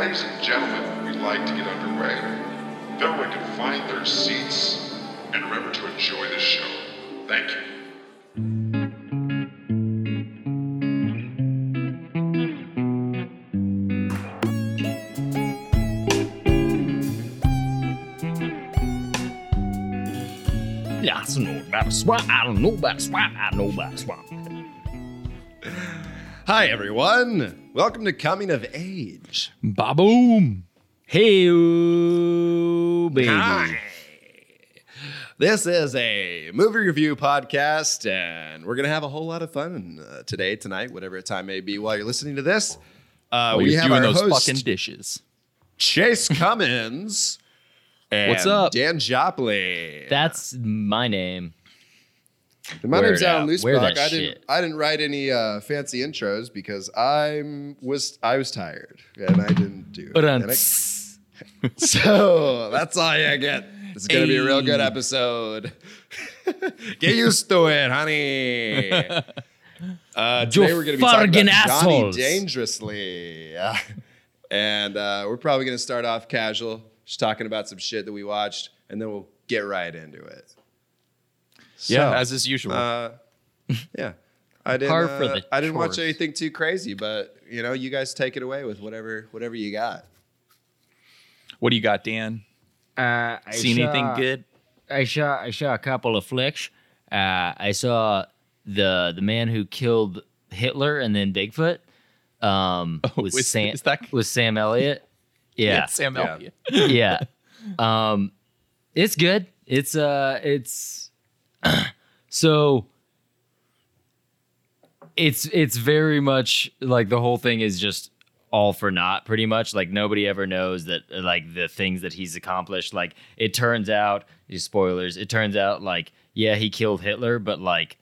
Ladies and gentlemen, we'd like to get underway. If everyone can find their seats and remember to enjoy the show. Thank you. Yeah, I know about a swamp. I don't know about a swamp. I know about a swamp. Hi, everyone. Welcome to Coming of Age. Ba-boom. Hey, baby. This is a movie review podcast, and we're going to have a whole lot of fun uh, today, tonight, whatever time may be while you're listening to this. Uh, we have doing our those host, fucking dishes. Chase Cummins. and What's up? Dan Jopley. That's my name. My name's Alan. Loosebach. I didn't. shit. I didn't write any uh, fancy intros because I'm was I was tired and I didn't do. But it. um, And I- So that's all you get. It's gonna be a real good episode. get used to it, honey. Uh, today we're gonna be talking about Johnny assholes. Dangerously, Yeah. and uh, we're probably gonna start off casual, just talking about some shit that we watched, and then we'll get right into it. Yeah, as is usual. uh, yeah. I didn't. Par for uh, the I didn't watch anything too crazy, but you know, you guys take it away with whatever whatever you got. what do you got, Dan? uh, I Seen saw, anything good? I saw I saw a couple of flicks. Uh, I saw the the man who killed Hitler and then Bigfoot. Um, Oh, was is- Sam is that- was Sam Elliott. Yeah, Sam Yeah. Yeah. Um, it's good. It's uh, it's so. It's it's very much like the whole thing is just all for naught, pretty much. Like nobody ever knows that like the things that he's accomplished. Like it turns out, spoilers. It turns out like yeah, he killed Hitler, but like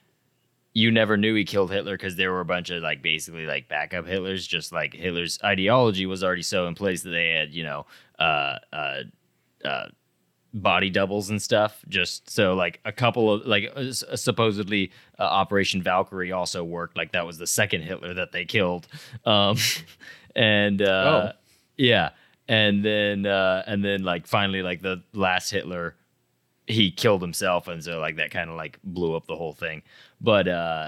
you never knew he killed Hitler because there were a bunch of like basically like backup Hitlers. Just like Hitler's ideology was already so in place that they had you know uh uh uh body doubles and stuff. Just so like a couple of like uh, supposedly uh, Operation Valkyrie also worked. Like that was the second Hitler that they killed. Um, and uh, yeah, and then uh, and then like finally like the last Hitler he killed himself and so like that kind of like blew up the whole thing but uh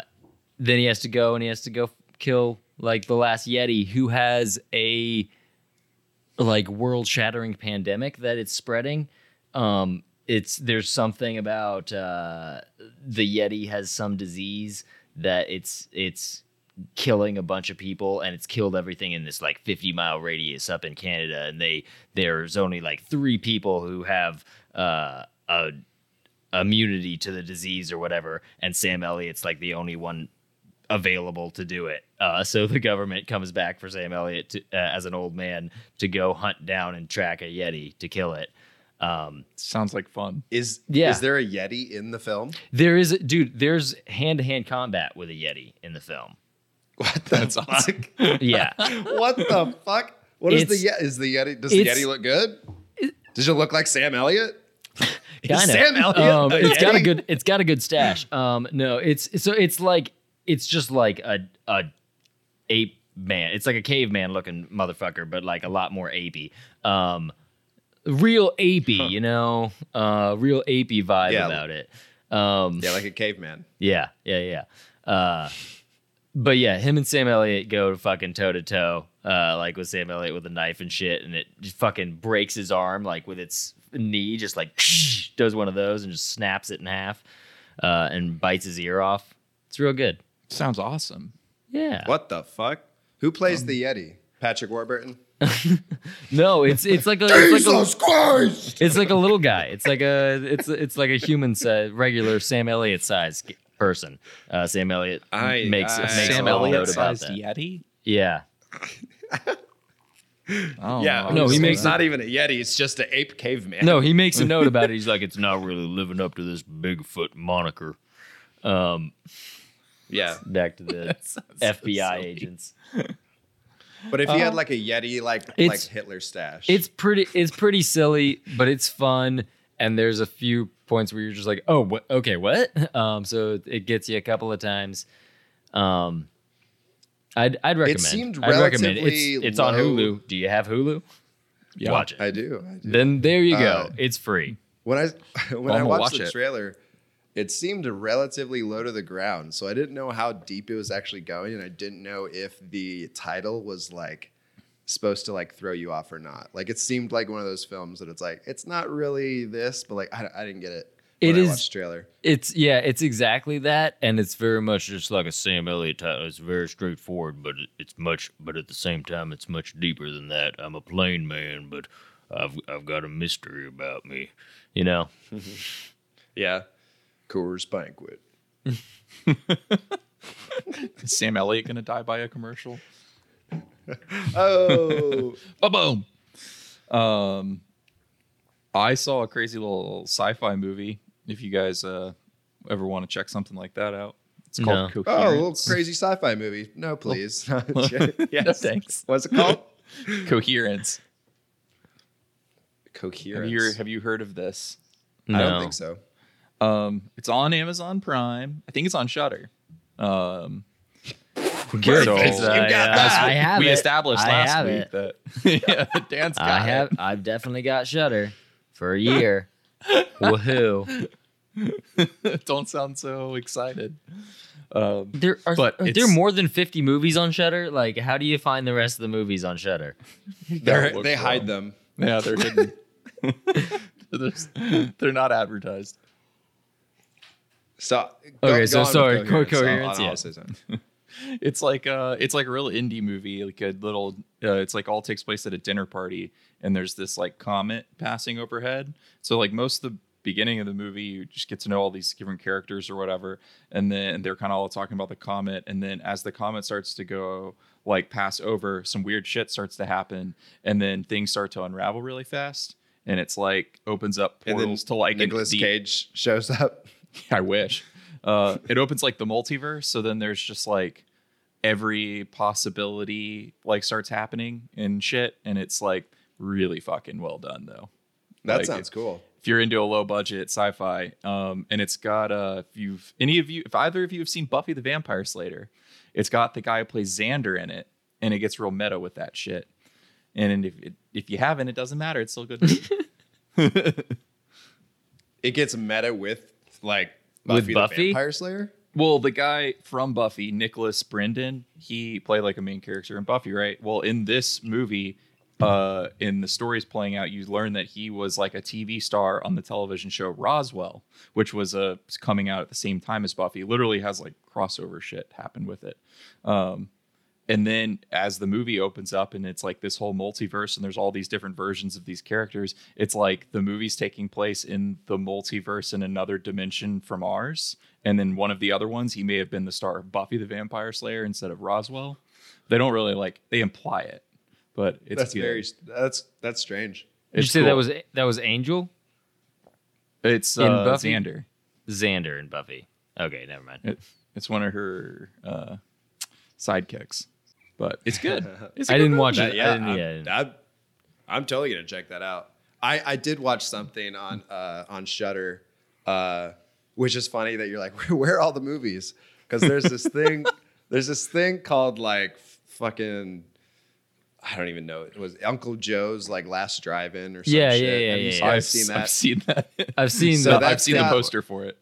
then he has to go and he has to go kill like the last yeti who has a like world shattering pandemic that it's spreading um it's there's something about uh the yeti has some disease that it's it's killing a bunch of people and it's killed everything in this like 50 mile radius up in Canada and they there's only like 3 people who have uh a immunity to the disease or whatever and Sam Elliott's like the only one available to do it. Uh, so the government comes back for Sam Elliott to, uh, as an old man to go hunt down and track a yeti to kill it. Um, Sounds like fun. Is Yeah. is there a Yeti in the film? there is dude, there's hand to hand combat with a yeti in the film. What the That's awesome. Yeah. what the fuck? What is the It's- Yeti? Is the Yeti? Does the Yeti look good? Does it look like Sam Elliott? Kind of. Sam Elliott Um, a it's got a good. It's got a good stash. Um, no, it's so it's like it's just like a a ape man. It's like a caveman looking motherfucker, but like a lot more apey. Um, real apey, you know, uh, real apey vibe Yeah. about it. Um, Yeah, like a caveman. yeah, yeah, yeah. Uh, but yeah, him and Sam Elliott go fucking toe to toe, uh, like with Sam Elliott with a knife and shit, and it just fucking breaks his arm like with its knee, just like does one of those and just snaps it in half, uh, and bites his ear off. It's real good. Sounds awesome. Yeah. What the fuck? Who plays the Yeti? Patrick Warburton. No, it's it's like a it's like a, Christ! it's like a little guy. It's like a it's it's like a human size, regular Sam Elliott size person. Uh, Sam Elliott I- makes I- makes Sam Elliott about sized that. Yeti. Yeah. Oh, Yeah, No, he makes not even a Yeti. It's just an ape caveman. No, he makes a note about it. He's like, it's not really living up to this Bigfoot moniker. Um, Yeah, back to the sounds so FBI silly. agents. but if he had like a Yeti, like like Hitler stash, It's pretty. It's pretty silly, but it's fun. And there's a few points where you're just like, oh, what? Okay, what? Um, so it gets you a couple of times. Um, I'd I'd recommend. seemed I'd recommend. It's relatively it's on. Hulu. Do you have Hulu? Yeah. Watch it. I do. I do. Then there you go. Uh, it's free. When I when I'm I watched watch the it. trailer, it seemed relatively low to the ground. So I didn't know how deep it was actually going, and I didn't know if the title was like supposed to like throw you off or not. Like it seemed like one of those films that it's like it's not really this, but like I, I didn't get it. It when I watched the trailer. It's yeah, it's exactly that, and it's very much just like a Sam Elliott title. It's very straightforward, but it's much, but at the same time, it's much deeper than that. I'm a plain man, but I've I've got a mystery about me. You know, Yeah, Coors Banquet. Is Sam Elliott gonna die by a commercial? Oh, Ba-boom. Um, I saw a crazy little sci-fi movie. If you guys uh, ever want to check something like that out, it's called No. oh, a little crazy sci-fi movie. No, please. No, yes, thanks. What's it called? Coherence. Coherence. Have you have you heard of this? I don't think so. Um, it's on Amazon Prime. I think it's on Shudder. Um, Good. So- because You got uh, that. I have we it. established I last have week it. that yeah, Dan's got I have. it. I've definitely got Shudder for a year. Woohoo! Don't sound so excited. Um, There are, But are there it's- more than fifty movies on Shudder. Like, how do you find the rest of the movies on Shudder? They're, Don't look they for hide them. yeah, they're hidden. They're- they're not advertised. So Okay, so sorry, Coherence. Coherence, yeah. It's like uh it's like a real indie movie, like a little uh, it's like all takes place at a dinner party and there's this like comet passing overhead. So like most of the beginning of the movie you just get to know all these different characters or whatever and then they're kind of all talking about the comet and then as the comet starts to go like pass over some weird shit starts to happen and then things start to unravel really fast and it's like opens up portals to like the- Cage shows up. I wish. Uh, it opens like the multiverse, so then there's just like every possibility like starts happening and shit, and it's like really fucking well done though. That Like, sounds cool. If you're into a low budget sci-fi, um, and it's got uh, if you've any of you, if either of you have seen Buffy the Vampire Slayer, it's got the guy who plays Xander in it, and it gets real meta with that shit. And if if you haven't, it doesn't matter. It's still good. It gets meta with like With Buffy, Buffy? the Vampire Slayer. Well, the guy from Buffy, Nicholas Brendon, he played like a main character in Buffy, right? Well, in this movie, uh, in the stories playing out, you learn that he was like a TV star on the television show Roswell, which was uh, coming out at the same time as Buffy. Literally has like crossover shit happen with it. Um, and then as the movie opens up and it's like this whole multiverse and there's all these different versions of these characters, it's like the movie's taking place in the multiverse in another dimension from ours. And then one of the other ones, he may have been the star of Buffy the Vampire Slayer instead of Roswell. They don't really like they imply it, but it's That's good. very that's that's strange. Did you It's say that was that was Angel, it's in uh, Buffy? Xander. Xander, and Buffy? Okay, never mind. It, it's one of her uh, sidekicks, but it's good. It's a I good didn't watch That- it. yeah, I didn't, I'm, yeah. I'm, I'm totally gonna check that out. I, I did watch something on uh, on Shudder, uh, which is funny that you're like, where, where are all the movies? Because there's this thing, there's this thing called like fucking, I don't even know. It was Uncle Joe's like Last Drive-In or some Yeah, shit. yeah, yeah, yeah, yeah. I've I've seen that. I've seen that. I've seen So the, I've seen the poster for it.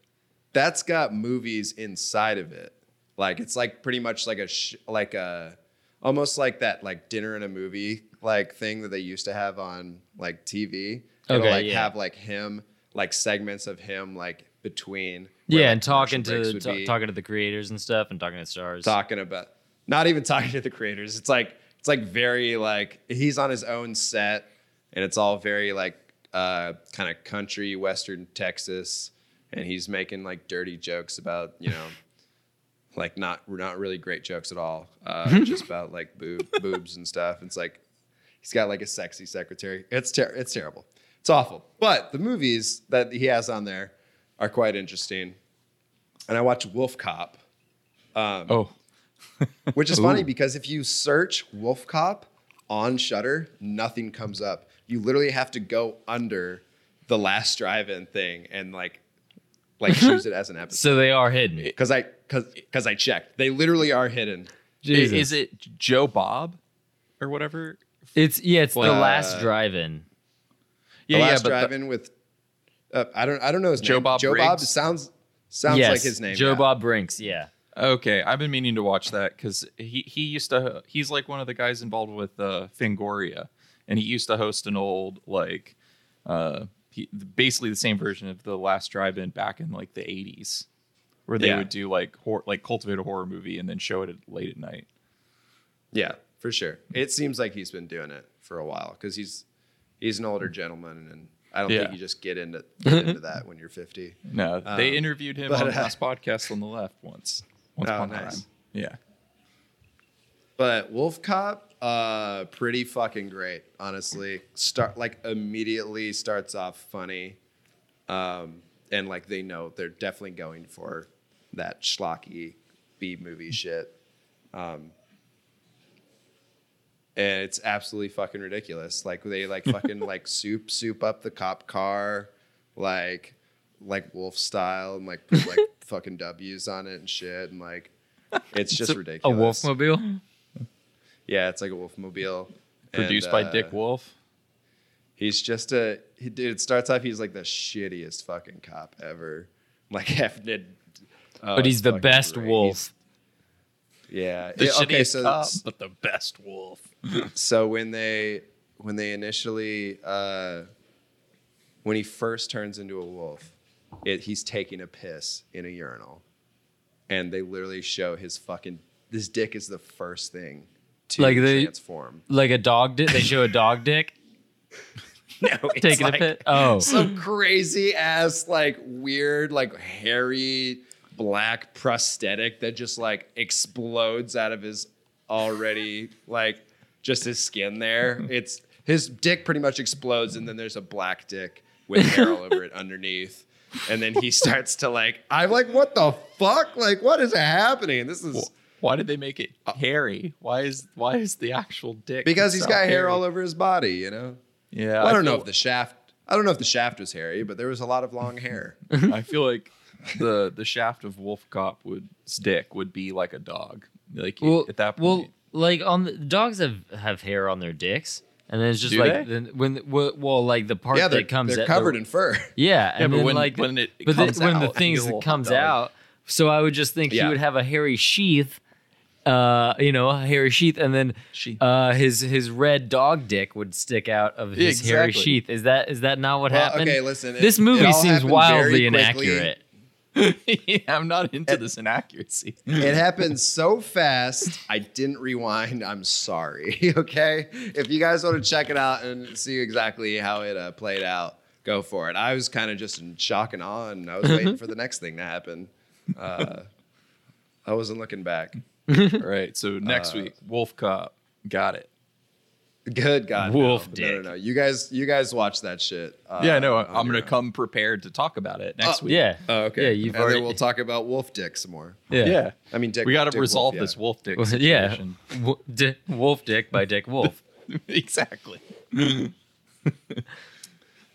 that's got movies inside of it. Like it's like pretty much like a sh- like a almost like that like dinner and a movie like thing that they used to have on like TV. It'll Okay, like yeah. have like him like segments of him like between yeah, like, and talking to be, talking to the creators and stuff, and talking to stars. talking about not even talking to the creators. It's like it's like very like he's on his own set and it's all very like uh kind of country western Texas and he's making like dirty jokes about, you know, like not not really great jokes at all. Uh just about like boob, boobs and stuff. It's like he's got like a sexy secretary. It's ter- it's terrible. It's awful. But the movies that he has on there are quite interesting. And I watched Wolf Cop Oh, which is funny because if you search Wolf Cop on Shudder, nothing comes up. You literally have to go under the last drive-in thing and like like choose it as an episode. so they are hidden. Because I because because I checked, they literally are hidden. Jesus. Is it Joe Bob or whatever? It's yeah. It's the Uh, last drive-in. The Yeah, yeah, last but the- drive-in with uh, I don't I don't know his Joe name. Bob Joe Bob Briggs? sounds sounds yes, like his name. Joe yeah. Bob Brinks. Yeah. Okay, I've been meaning to watch that because he he used to he's like one of the guys involved with uh, Fangoria, and he used to host an old like uh he, basically the same version of the Last Drive-In back in like the '80s, where they Yeah. would do like hor- like cultivate a horror movie and then show it at, late at night. Yeah, for sure. It seems like he's been doing it for a while because he's he's an older gentleman, and I don't Yeah. think you just get into get into that when you're 50. No, they interviewed him but, on the uh, last podcast on the left once. Once Oh, upon nice. time. Yeah. But Wolf Cop, uh, pretty fucking great, honestly. Start like immediately starts off funny, um, and like they know they're definitely going for that schlocky B movie shit. Um, and it's absolutely fucking ridiculous. Like they like fucking like soup soup up the cop car, like like wolf style, and like put like fucking W's on it and shit, and like it's just ridiculous. A wolf Wolfmobile. Yeah, it's like a Wolfmobile. Produced And, by uh, Dick Wolf. He's just a he, dude. It starts off. He's like the shittiest fucking cop ever. Like having to, oh, but he's the best great. wolf. He's- yeah. The Yeah, okay, shittiest so cop, but the best wolf. so when they when they initially uh, when he first turns into a wolf, it, he's taking a piss in a urinal, and they literally show his fucking this dick is the first thing to Like they- transform. Like a dog dick. They show a dog dick No, it's taking like- a pit. Oh, some crazy ass like weird like hairy black prosthetic that just like explodes out of his already like just his skin there it's his dick pretty much explodes and then there's a black dick with hair all over it underneath and then he starts to like i'm like what the fuck like what is happening this is Why did they make it uh, hairy? Why is why is the actual dick? because he's itself got hair hairy? all over his body you know Yeah, Well, I don't know if the shaft i don't know if the shaft was hairy but there was a lot of long hair I feel like the the shaft of Wolf Cop would dick would be like a dog. Like well, at that point. well, like on the dogs have have hair on their dicks, and then it's just Do like they? then when well, well, like the part yeah that comes they're out- covered the- in fur Yeah, and but then when- like when it but then comes when out, the things get a little that comes dog. out, so I would just think Yeah. he would have a hairy sheath, uh, you know, hairy sheath, and then Sheath. uh, his his red dog dick would stick out of Yeah, his hairy sheath. Is that is that not what Well, happened? okay, listen, it- This it movie all seems happened wildly very quickly. inaccurate. yeah, I'm not into this inaccuracy. It happened so fast, I didn't rewind. I'm sorry. Okay, if you guys want to check it out and see exactly how it uh, played out, go for it. I was kind of just in shock and awe, and I was waiting for the next thing to happen. Uh, I wasn't looking back. All right, so next Uh, week, Wolf Cop, got it. Good God, Wolf no. No, dick. no, no. You guys, you guys watch that shit. Uh, yeah, no, on I'm gonna own. come prepared to talk about it next Oh, week. Yeah. Oh, okay. Yeah, you've and already. then we'll talk about wolf dick some more. yeah. yeah. I mean, dick. we got to resolve Wolf, this yeah. wolf dick Well, yeah. situation. Wo- Di- Wolf Dick by Dick Wolf. exactly. It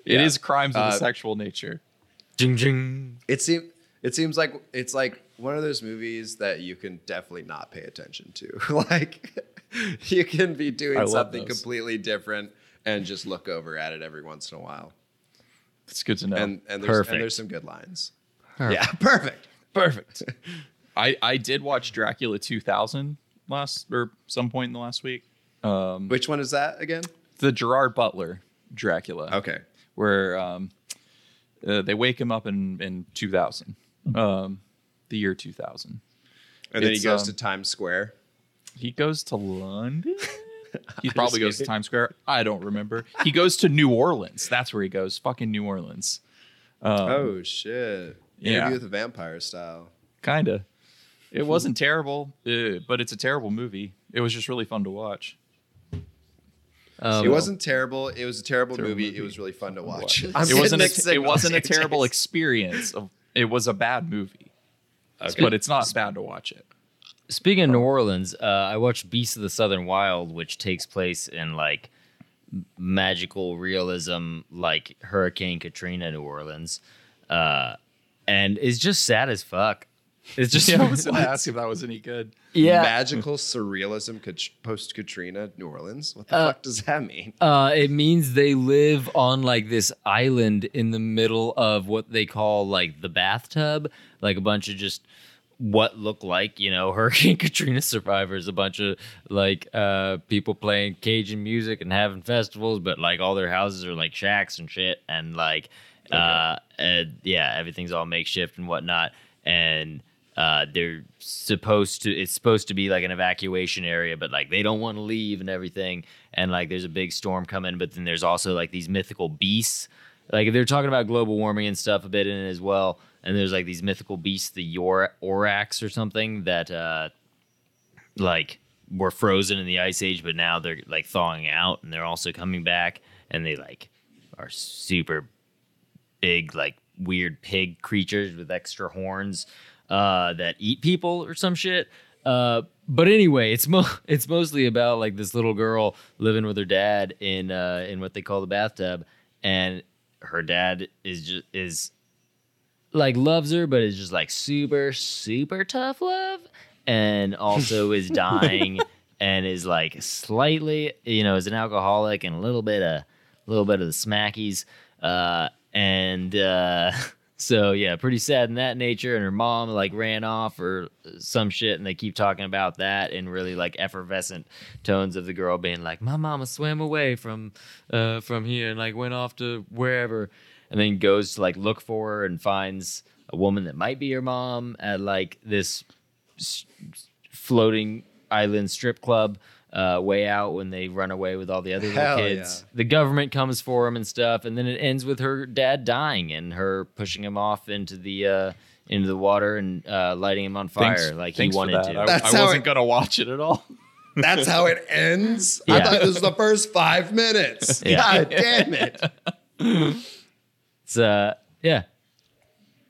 is Yeah. crimes of Uh, a sexual nature. jing jing. It seems it seems like it's like one of those movies that you can definitely not pay attention to. like you can be doing love something those. completely different and just look over at it every once in a while. It's good to know. And and there's Perfect. and there's some good lines. Yeah, perfect. Perfect. I I did watch Dracula 2000 last or some point in the last week. Um, Which one is that again? the Gerard Butler Dracula. Okay. where um, uh, they wake him up in in 2000, um, the year 2000. And then he goes um, to Times Square. He goes to London. He probably goes to Times Square. I don't remember. He goes to New Orleans. That's where he goes. Fucking New Orleans. Um, oh shit. yeah. Interview with a vampire style. Kinda. It wasn't terrible, uh, but it's a terrible movie. It was just really fun to watch. Um, it wasn't terrible. It was a terrible, Terrible movie. movie. It was really fun to watch. Watch. It wasn't. A, it wasn't a terrible experience. Of, it was a bad movie, but it's not bad to watch it. Speaking of New Orleans, uh, I watched Beasts of the Southern Wild, which takes place in like magical realism, like Hurricane Katrina, New Orleans, uh, and it's just sad as fuck. It's just Yeah, I was gonna ask if that was any good. yeah. Magical surrealism post Katrina New Orleans. What the Uh, fuck does that mean? Uh, it means they live on like this island in the middle of what they call like the bathtub, like a bunch of just what look like you know Hurricane Katrina survivors, a bunch of like uh people playing Cajun music and having festivals, but like all their houses are like shacks and shit, and like uh and, yeah, everything's all makeshift and whatnot, and uh they're supposed to it's supposed to be like an evacuation area but like they don't want to leave and everything and like there's a big storm coming but then there's also like these mythical beasts. Like they're talking about global warming and stuff a bit in it as well and there's like these mythical beasts the Yor- orax or something that uh like were frozen in the ice age but now they're like thawing out and they're also coming back and they like are super big like weird pig creatures with extra horns uh, that eat people or some shit. Uh, but anyway, it's mo- it's mostly about like this little girl living with her dad in uh, in what they call the bathtub, and her dad is just is like loves her, but is just like super super tough love, and also is dying and is like slightly you know is an alcoholic and a little bit of a little bit of the smackies, uh, and. Uh, So yeah, pretty sad in that nature. And her mom like ran off or some shit, and they keep talking about that in really like effervescent tones of the girl being like, "My mama swam away from uh, from here and like went off to wherever," and then goes to like look for her and finds a woman that might be her mom at like this s- floating island strip club. Uh, way out when they run away with all the other little Hell kids. yeah. The government comes for him and stuff, and then it ends with her dad dying and her pushing him off into the uh, into the water and uh, lighting him on fire Thanks, like thanks he for wanted that. to. I, That's I how wasn't it- gonna watch it at all. That's how it ends. I Yeah. thought this was the first five minutes. Yeah. God damn it. It's uh, yeah,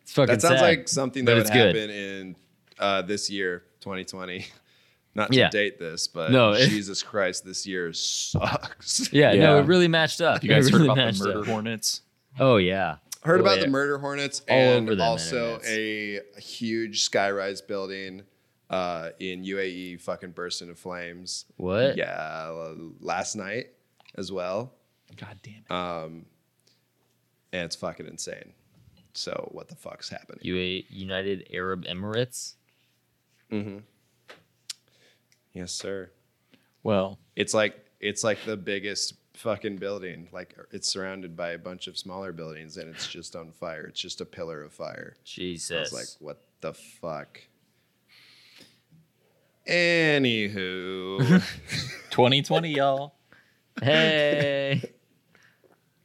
it's fucking. That sounds sad, like something that it's would good. happen in uh, this year, 2020. Not to Yeah. date this, but No, it- Jesus Christ, this year sucks. Yeah, no, it really matched up. You guys It heard really about the murder up. hornets? Oh yeah, Heard Oh, about the murder hornets All and over them also internets. a, huge skyrise building uh, in UAE fucking burst into flames. What? Yeah, last night as well. God damn it. Um, and it's fucking insane. So what the fuck's happening? UA United Arab Emirates. Mm-hmm. Yes, sir. well, It's like it's like the biggest fucking building. Like it's surrounded by a bunch of smaller buildings, and it's just on fire. It's just a pillar of fire. I Jesus. was like, what the fuck? Anywho, 2020, y'all. hey.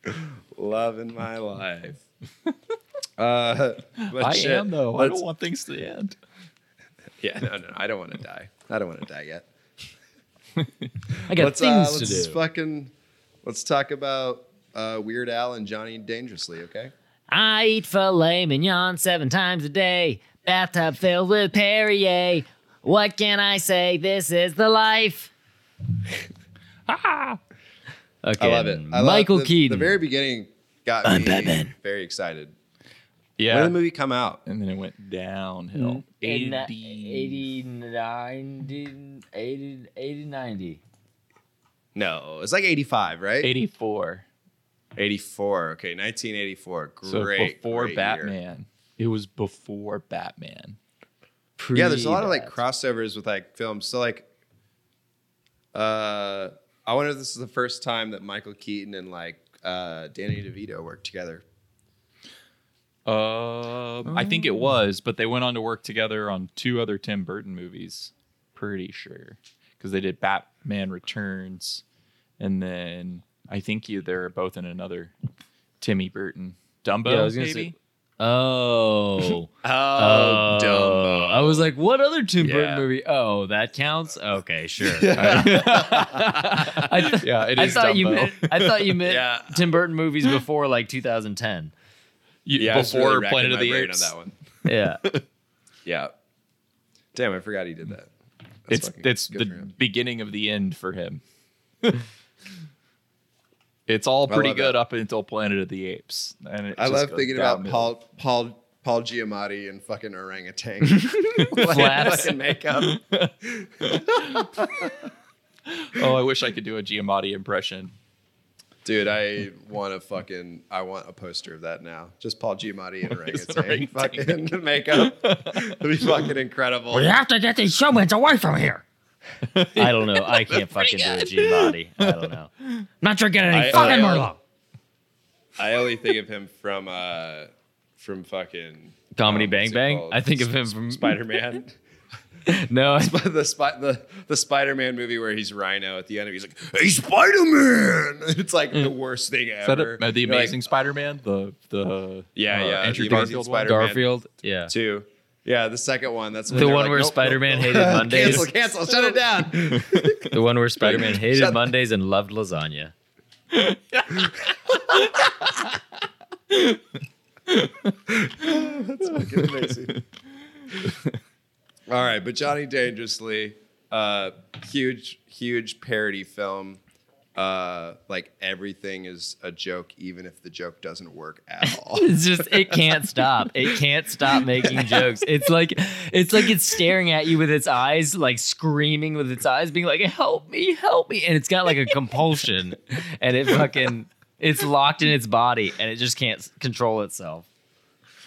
loving my life. Uh, but I shit, am though. I let's- don't want things to end. Yeah, no, no, I don't want to die. I don't want to die yet. I got let's uh, things let's do. fucking let's talk about uh, Weird Al and Johnny Dangerously. Okay. I eat filet mignon seven times a day. Bathtub filled with Perrier. What can I say? This is the life. okay. I love it. I love Michael the, Keaton. The very beginning got I'm me Batman. very excited. Yeah. When did the movie come out? and then it went downhill. In 80. 89, 80, 80, 90. No, it's like 85, right? 84. 84. Okay, 1984. Great. So before great year. Batman. It was before Batman. Yeah, there's a lot of like crossovers with like films. So like, uh, I wonder if this is the first time that Michael Keaton and like uh, Danny DeVito worked together. Um, I think it was, but they went on to work together on two other Tim Burton movies. Pretty sure because they did Batman Returns, and then I think you they're both in another Timmy Burton Dumbo. Yeah, I was gonna maybe. say- Oh. oh. Oh, Oh, I was like, what other Tim Burton movie? Oh, that counts. Okay, sure. I, th- Yeah, it I is thought you meant. I thought you meant Yeah. Tim Burton movies before like 2010. You- Yeah, before really Planet of the Apes. on that one. Yeah. Yeah. Damn, I forgot he did that. That's It's it's the beginning of the end for him. It's all pretty good that. up until Planet of the Apes, and it I just love thinking about downhill. Paul Paul Paul Giamatti and fucking orangutan. like, Flaps. fucking makeup. Oh, I wish I could do a Giamatti impression. Dude, I want a fucking I want a poster of that now. Just Paul Giamatti and orangutan. orangutan. Fucking makeup. It'd be fucking incredible. We have to get these humans away from here. I don't know. I can't fucking do a G body. I don't know. Not drinking any I- fucking I- Merlot. I only think of him from uh from fucking Comedy um, Bang Bang? I think of him from Spider Man. No, the spy, the the Spider Man movie where he's Rhino at the end. He's like, "Hey, Spider Man!" It's like the worst thing Is that ever. a, uh, the You're like, Amazing Spider-Man? The the Yeah, uh, yeah, Andrew The Amazing Garfield. Garfield. Yeah. two. Yeah, the second one. That's The one like, where "Nope, nope, Spider-Man nope." hated Mondays. cancel, cancel, shut it down. The one where Spider Man hated Shut- Mondays and loved lasagna. That's fucking amazing. All right, but Johnny Dangerously, uh, huge, huge parody film. Uh, like everything is a joke, even if the joke doesn't work at all. It's just it can't stop. It can't stop making jokes. It's like it's like it's staring at you with its eyes, like screaming with its eyes, being like, "Help me, help me!" And it's got like a compulsion, and it fucking it's locked in its body, and it just can't control itself.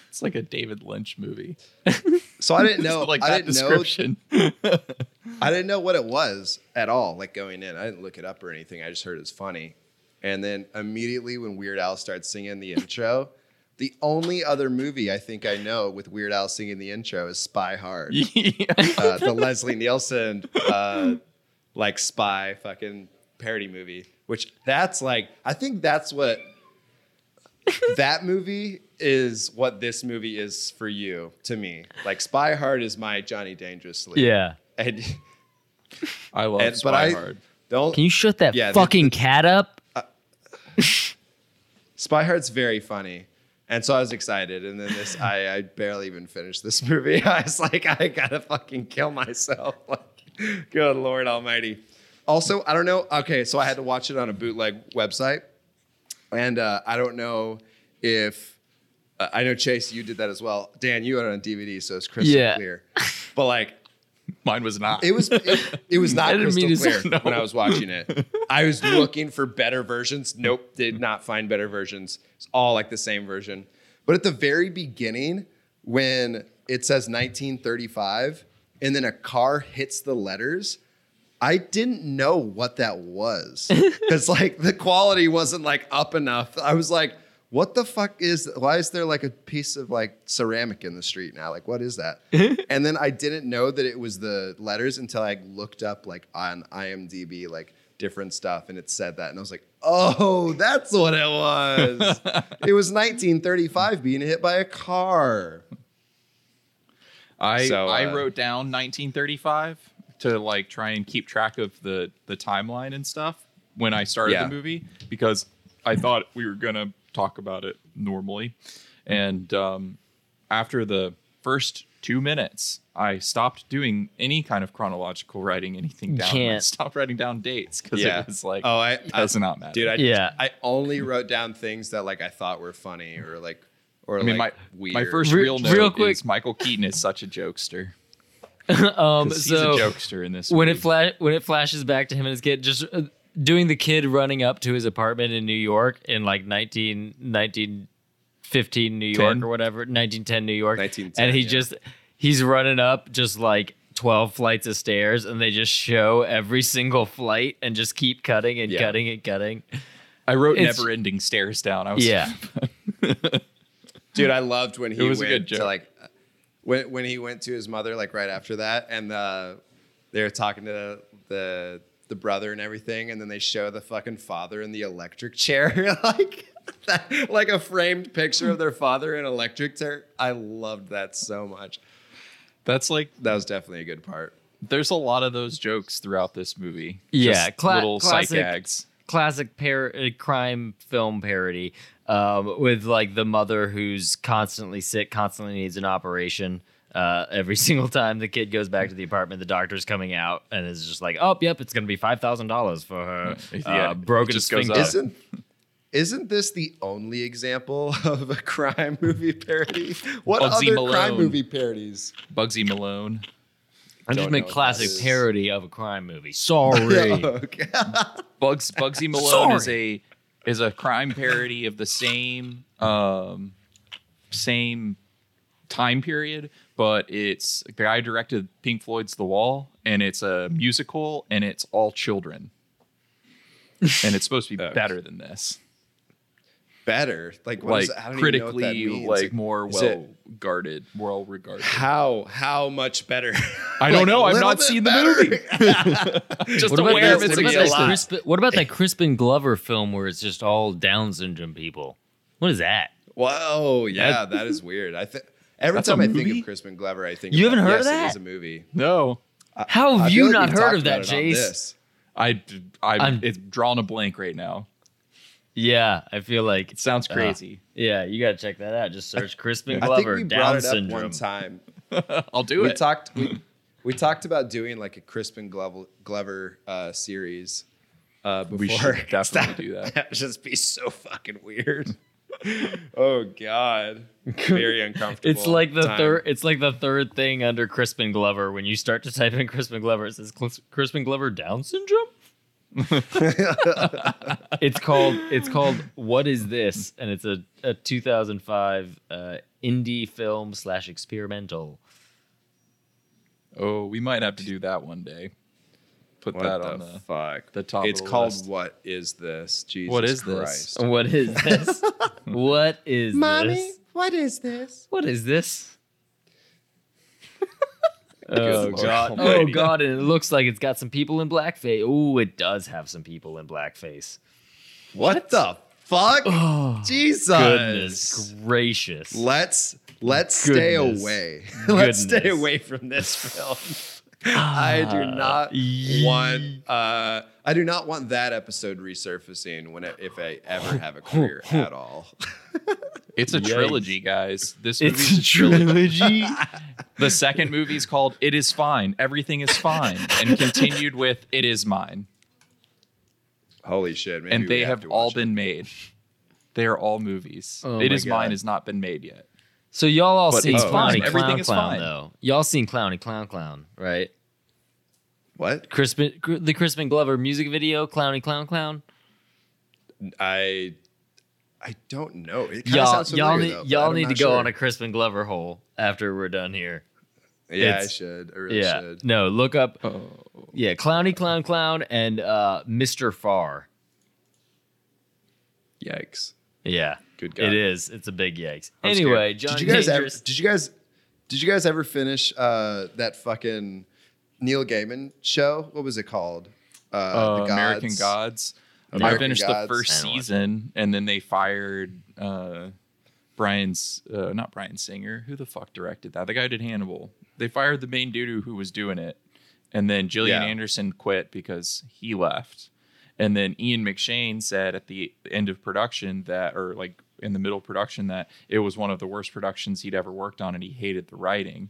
It's like a David Lynch movie. So I didn't know. like I that didn't know. description. I didn't know what it was at all. Like going in, I didn't look it up or anything. I just heard it was funny. And then immediately when Weird Al starts singing the intro, the only other movie I think I know with Weird Al singing the intro is Spy Hard. yeah. uh, the Leslie Nielsen uh, like spy fucking parody movie, which that's like I think that's what that movie is what this movie is for you to me. Like Spy Hard is my Johnny Dangerously. Yeah. And, I love and Spy but I Hard. don't Can you shut that Yeah, the- fucking cat up? Uh, Spy Hard's very funny. And so I was excited, and then this I, I barely even finished this movie. I was like, I gotta fucking kill myself. Like, good Lord Almighty. Also, I don't know. Okay, so I had to watch it on a bootleg website, and uh, I don't know if uh, I know Chase, you did that as well. Dan, you had it on DVD, so it's crystal Yeah. clear. But like, Mine was not. it was it, it was not I didn't crystal mean to clear say- when I was watching it. I was looking for better versions. Nope, did not find better versions. It's all like the same version. But at the very beginning, when it says 1935 and then a car hits the letters, I didn't know what that was because like the quality wasn't like up enough. I was like, what the fuck is why is there like a piece of like ceramic in the street now? Like what is that? and then I didn't know that it was the letters until I looked up like on IMDb like different stuff and it said that and I was like, "Oh, that's what it was." it was 1935 being hit by a car. I So, I uh, wrote down 1935 to like try and keep track of the the timeline and stuff when I started Yeah. the movie because I thought we were gonna talk about it normally, and um, after the first two minutes, I stopped doing any kind of chronological writing anything down. I can't. stopped writing down dates because Yeah. it was like, Oh, I, it I does not matter. Dude, I Yeah. I only wrote down things that like I thought were funny or like or I mean, like my weird. my first Re- real note real quick- is Michael Keaton is such a jokester. um, 'Cause so he's a jokester in this. when it movie. fla- when it flashes back to him and his kid just uh, doing the kid running up to his apartment in New York in like 19, 1915 New York 10? or whatever 1910 New York 1910, and he yeah. just he's running up just like 12 flights of stairs and they just show every single flight and just keep cutting and Yeah. cutting and cutting I wrote it's- never ending stairs down. I was yeah Dude, I loved when he was a went good to joke. like when when he went to his mother like right after that and uh, they were talking to the the brother and everything and then they show the fucking father in the electric chair like that, like a framed picture of their father in electric chair. I loved that so much. That's like That was definitely a good part. there's a lot of those jokes throughout this movie. Yeah, Just cla- little psych classic- gags. classic par- uh, crime film parody um, with like the mother who's constantly sick, constantly needs an operation. Uh, every single time the kid goes back to the apartment, the doctor's coming out and is just like, "Oh, yep, it's gonna be five thousand dollars for her uh, it broken just sphincter." Isn't isn't this the only example of a crime movie parody? What Bugsy other crime movie parodies? Bugsy Malone. I just Don't made know classic parody of a crime movie. Sorry. okay. Bugs Bugsy Malone is a is a crime parody of the same um same time period, but it's the guy directed Pink Floyd's The Wall, and it's a musical, and it's all children, and it's supposed to be better than this, Better, like what like is? I don't even know what that critically, means. like more is it- well guarded, well regarded. How how much better? I don't Like, know. I've not bit seen the movie. Just What about, aware that, of its what, about that existence. Crispin, what about that Crispin Glover film where it's just all Down syndrome people? What is that? Whoa, yeah, that is weird. I think every That's time I think of Crispin Glover, I think You about- haven't heard yes, of It that? is a movie. No, How have I you like not heard of that, about Jace? I, I, I'm- it's drawn a blank right now. Yeah, I feel like It sounds uh, crazy. yeah, you gotta check that out. Just search Crispin Glover I think we brought Down it up syndrome. one time. I'll do we it. talked we, we talked about doing like a Crispin Glover, Glover uh, series uh, before. We should definitely do that. That would just be so fucking weird. oh God, very uncomfortable. It's like the third. It's like the third thing under Crispin Glover. When you start to type in Crispin Glover, it says Crispin Glover Down syndrome. it's called. It's called. What is this? And it's a, a 2005 uh, indie film slash experimental. Oh, we might have to do that one day. Put What that the on the. fuck? the top of It's the called list. what is this? Jesus What is this? What is this? what is this? what is this? What is this? Oh Lord god! Oh god! And it looks like it's got some people in blackface. Oh, it does have some people in blackface. What the fuck? Oh, Jesus. goodness gracious! Let's let's stay Goodness. away. let's stay away from this film. I do not want uh I do not want that episode resurfacing when it, if I ever have a career at all. It's a Yikes. trilogy, guys. This It's a trilogy. The second movie is called "It Is Fine." Everything is fine, and continued with "It Is Mine," Holy shit, maybe and they have to all watch it. been made. They are all movies. Oh "It my Is Mine" has not been made yet. so y'all all But seen it's Clowny fine. Clown Everything is Clown fine. though? Y'all seen Clowny Clown Clown, right? What? Crispin, Cr- the Crispin Glover music video, Clowny Clown Clown. I I don't know. It kinda Y'all, sounds familiar, y'all need, though, y'all need to not go sure. on a Crispin Glover hole after we're done here. Yeah, I should. I really yeah, should. no, look up. Oh, Yeah, Clowny Clown Clown and uh, Mr. Farr. Yikes. Yeah, Good God. it is. It's a big yikes. I'm anyway, scared. John did you guys ever, did you guys did you guys ever finish uh, that fucking Neil Gaiman show? What was it called? Uh, uh, The American Gods? Gods. I finished Gods. the first I season, and then they fired uh, Brian's, uh, not Bryan Singer. Who the fuck directed that? The guy who did Hannibal. They fired the main dude who was doing it, and then Gillian Yeah. Anderson quit because he left. And then Ian McShane said at the end of production that, or like in the middle of production, that it was one of the worst productions he'd ever worked on, and he hated the writing.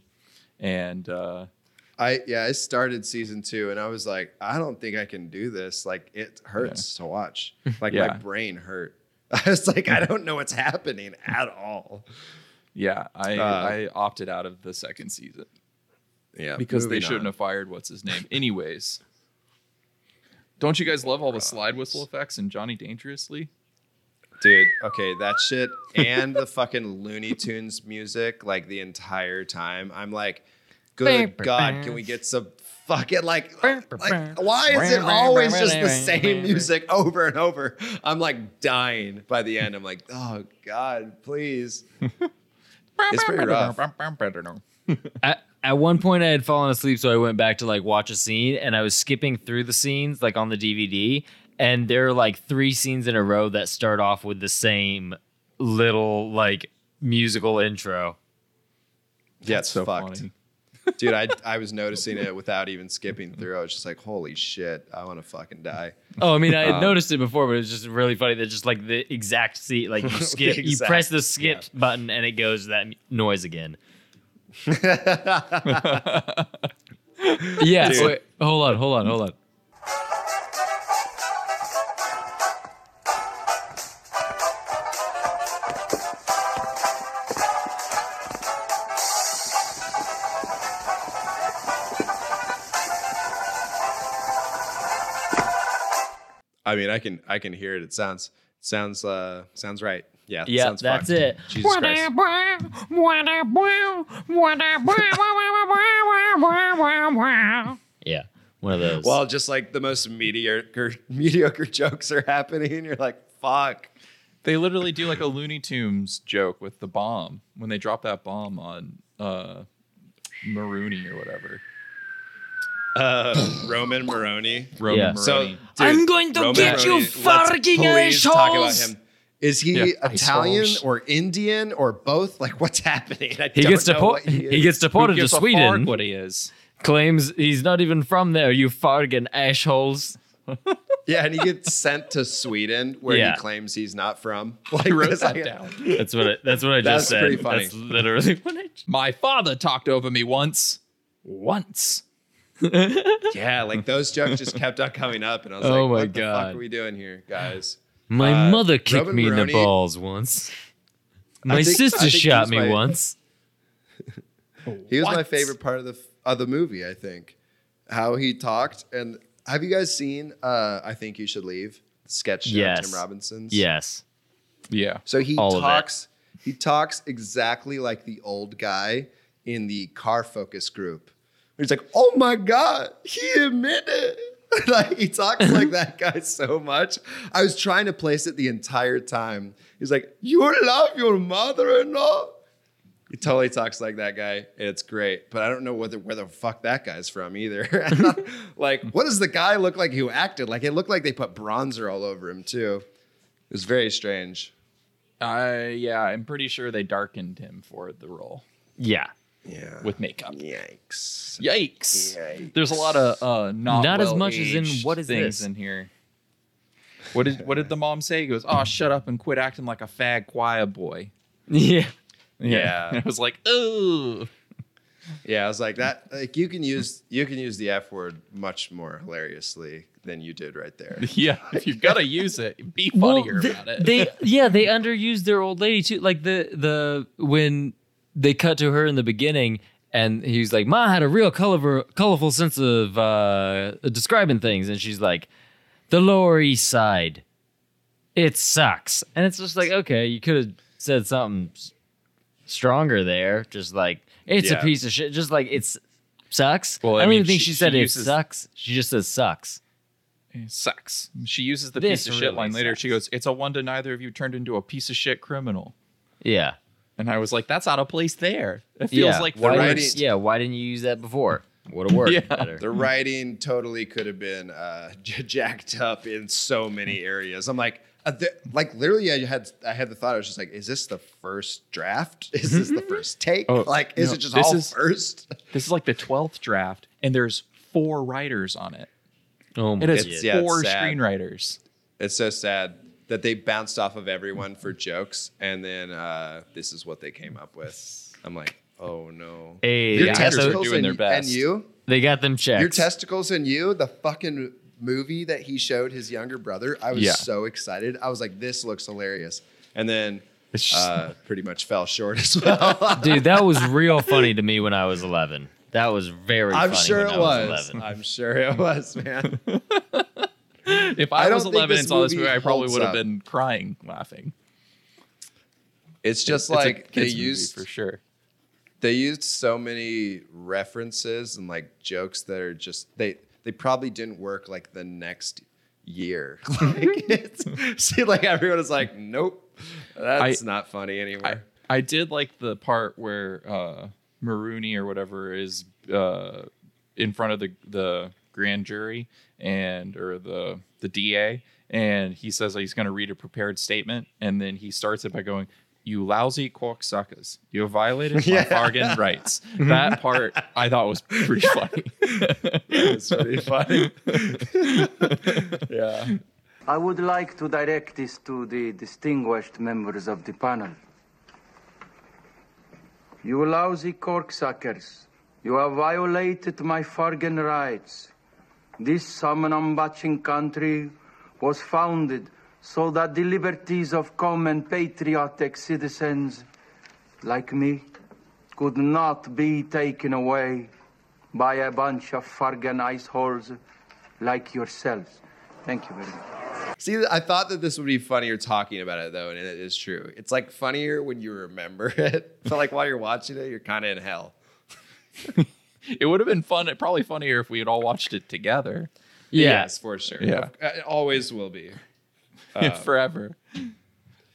And uh, I yeah, I started season two and I was like, I don't think I can do this. Like it hurts to watch. Like my brain hurt. I was like, I don't know what's happening at all. yeah, I Uh, I opted out of the second season. Yeah, because they shouldn't on. have fired what's his name. Anyways, don't you guys love all the slide whistle effects and Johnny Dangerously? Dude, okay, that shit and the fucking Looney Tunes music, like the entire time. I'm like, good God, can we get some fucking like, like why is it always just the same music over and over? I'm like dying by the end. I'm like, oh God, please. It's pretty rough. at, at one point I had fallen asleep, so I went back to like watch a scene, and I was skipping through the scenes like on the DVD, and there are like three scenes in a row that start off with the same little like musical intro. Yeah, it's so fucked. funny. Dude, I I was noticing it without even skipping through. I was just like, holy shit, I want to fucking die. Oh, I mean, I had Um, noticed it before, but it was just really funny that just like the exact seat, like you skip, you exact- press the skip button, and it goes that m- noise again. yeah. Dude. Wait, hold on, hold on, hold on. I mean, I can I can hear it. It sounds sounds uh sounds right. Yeah, Yeah, sounds that's fine. it. Jesus Christ. Yeah, one of those. Well, just like the most mediocre mediocre jokes are happening, and you're like, fuck. They literally do like a Looney Tunes joke with the bomb when they drop that bomb on uh Moronie or whatever. Uh, Roman Moronie. Roman Yeah. So, dude, I'm going to Roman get you Moronie, let's fucking please talk about assholes. him. Is he Yeah, Italian assholes. or Indian or both? Like, what's happening? I he don't gets know deported. what he He, gets deported Who to gives a Sweden. what he is? Claims he's not even from there. You fargan assholes. Yeah, and he gets sent to Sweden where Yeah. he claims he's not from. Like, He wrote that like- down. That's what. I, that's what I That's just said. pretty funny. That's literally what I. My father talked over me once. Once. Yeah, like those jokes just kept on coming up, and I was Oh like, my "What the fuck are we doing here, guys?" My Uh, mother kicked Roman me in the balls once. My think- sister shot me my- once. He was my favorite part of the of the movie. I think how he talked. And have you guys seen? uh I think you should leave. the Sketch show Yes. Tim Robinson's. Yes. Yeah. So he All talks. He talks exactly like the old guy in the car focus group. He's like, "Oh my god, he admitted." like he talks like that guy so much. I was trying to place it the entire time. He's like, "You love your mother-in-law." He totally talks like that guy. It's great, but I don't know whether where the fuck that guy's from either. like, what does the guy look like who acted? Like, it looked like they put bronzer all over him too. It was very strange. I yeah, I'm pretty sure they darkened him for the role Yeah. Yeah. with makeup. Yikes. Yikes. Yikes. There's a lot of uh not Not as much as in well-aged what is things this? in here. What did what did the mom say? He goes, "Oh, shut up and quit acting like a fag choir boy." Yeah. Yeah. I was like, "Oh." Yeah, I was like that. Like you can use you can use the F word much more hilariously than you did right there. Yeah, if you've got to use it, be Well, funnier about it. they yeah they underused their old lady too. Like the the when they cut to her in the beginning, and he's like, "Ma had a real colorful colorful sense of uh, describing things," and she's like, "The Lower East Side, it sucks," and it's just like, okay, you could have said something stronger there. Just like it's Yeah. a piece of shit. Just like it's sucks. Well, I I don't mean, even think she- she, said she it sucks. She just says sucks. It sucks. She uses the This piece of shit really line later. sucks. She goes, "It's a wonder neither of you turned into a piece of shit criminal." Yeah. And I was like, "That's out of place there." It feels yeah. like the why writing- didn't, yeah, why didn't you use that before? Would have worked Yeah. better. The writing totally could have been uh, jacked up in so many areas. I'm like, uh, the, like literally, I had I had the thought. I was just like, is this the first draft? Is this the first take? Oh, like, is no, it just this all is- first? This is like the twelfth draft, and there's four writers on it. Oh my It has It's- god. yeah, it's four screenwriters. It's so sad that they bounced off of everyone for jokes, and then uh, this is what they came up with. I'm like, oh no. Hey, Your yeah, actors so testicles doing and, their best. and you, they got them checked. your testicles and you, the fucking movie that he showed his younger brother. I was Yeah. so excited. I was like, this looks hilarious, and then It's just- uh, pretty much fell short as well. Dude, that was real funny to me when I was 11. That was very I'm funny sure when it I was, was. 11. I'm sure it was, man. if I I, was 11 and saw this movie I probably would have been crying, laughing. It's just It's like they used for sure. they used so many references and like jokes that are just they they probably didn't work like the next year. like it's, see, like everyone is like, nope, that's not funny anymore. I, I did like the part where uh, Moronie or whatever is uh, in front of the the grand jury and or the the DA, and he says he's going to read a prepared statement, and then he starts it by going. You lousy cocksuckers! You have violated my Yeah. bargain rights. That part I thought was pretty funny. it's pretty funny. yeah. I would like to direct this to the distinguished members of the panel. You lousy corksuckers, you have violated my Fargan rights. This Samanambachin country was founded so that the liberties of common patriotic citizens like me could not be taken away by a bunch of Fargan ice holes like yourselves. Thank you very much. See, I thought that this would be funnier talking about it though, and it is true. It's like funnier when you remember it, but like while you're watching it, you're kind of in hell. It would have been fun, probably funnier if we had all watched it together Yeah. Yes, for sure. Yeah. Uh, it always will be. Um, forever.